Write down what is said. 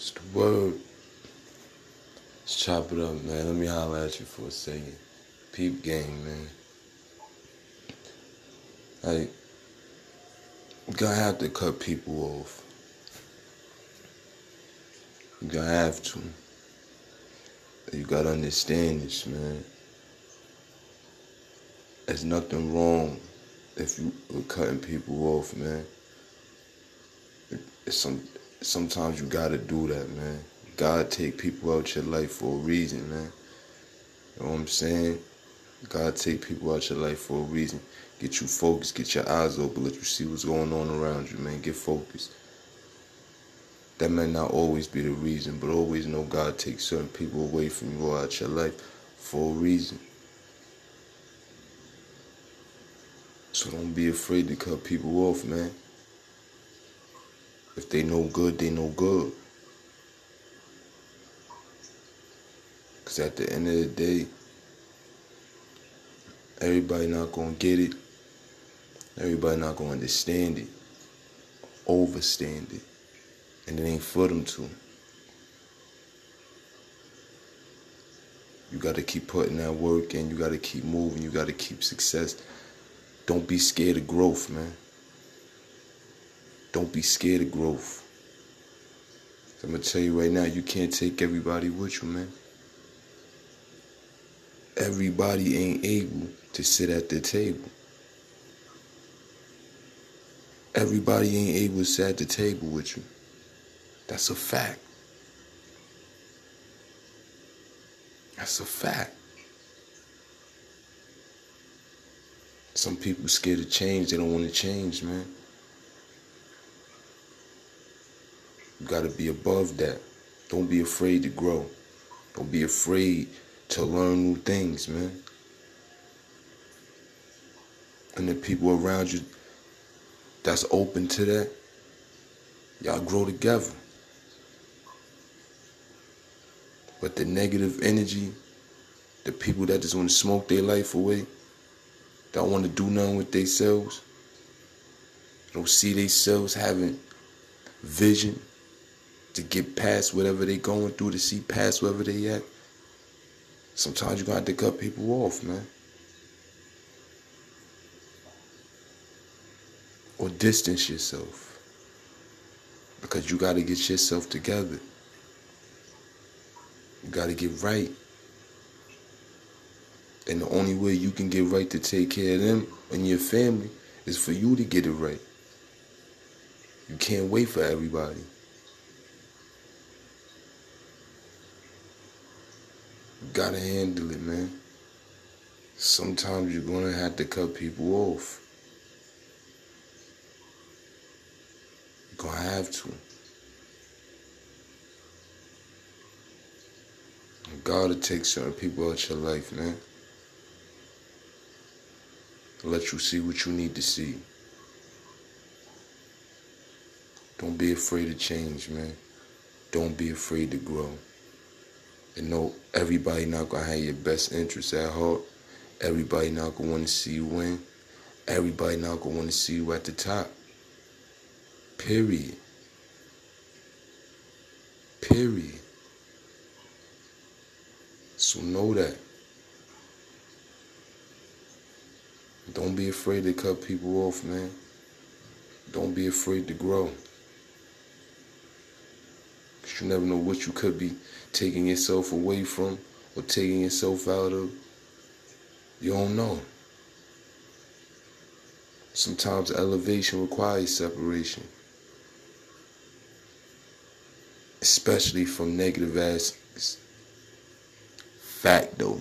It's the word. Let's chop it up, man. Let me holler at you for a second. Peep game, man. Like, gonna have to cut people off. You gonna have to. You gotta understand this, man. There's nothing wrong if you are cutting people off, man. It's some sometimes you gotta do that, man. God take people out your life for a reason, man. You know what I'm saying? God take people out your life for a reason. Get you focused, get your eyes open, let you see what's going on around you, man. Get focused. That may not always be the reason, but always know God takes certain people away from you or out your life for a reason. So don't be afraid to cut people off, man. If they know good, they know good. Because at the end of the day, everybody not to get it. Everybody not to understand it. Overstand it. And it ain't for them to. You got to keep putting that work in. You got to keep moving. You got to keep success. Don't be scared of growth, man. Don't be scared of growth. I'm gonna tell you right now, you can't take everybody with you, man. Everybody ain't able to sit at the table. Everybody ain't able to sit at the table with you. That's a fact. That's a fact. Some people scared to change. They don't want to change, man. Got to be above that. Don't be afraid to grow. Don't be afraid to learn new things, man. And the people around you that's open to that, y'all grow together. But the negative energy, the people that just want to smoke their life away, don't want to do nothing with themselves, don't see themselves having vision, to get past whatever they're going through, to see past wherever they at. Sometimes gonna have to cut people off, man. Or distance yourself. Because you gotta get yourself together. You gotta get right. And the only way you can get right to take care of them and your family is for you to get it right. You can't wait for everybody. Gotta handle it, man. Sometimes you're gonna have to cut people off. You're gonna have to. God will take certain people out your life, man. Let you see what you need to see. Don't be afraid to change, man. Don't be afraid to grow. And know everybody not gonna have your best interests at heart. Everybody not gonna want to see you win. Everybody not gonna want to see you at the top. Period. Period. So know that. Don't be afraid to cut people off, man. Don't be afraid to grow. You never know what you could be taking yourself away from or taking yourself out of. You don't know. Sometimes elevation requires separation. Especially from negative aspects. Fact though.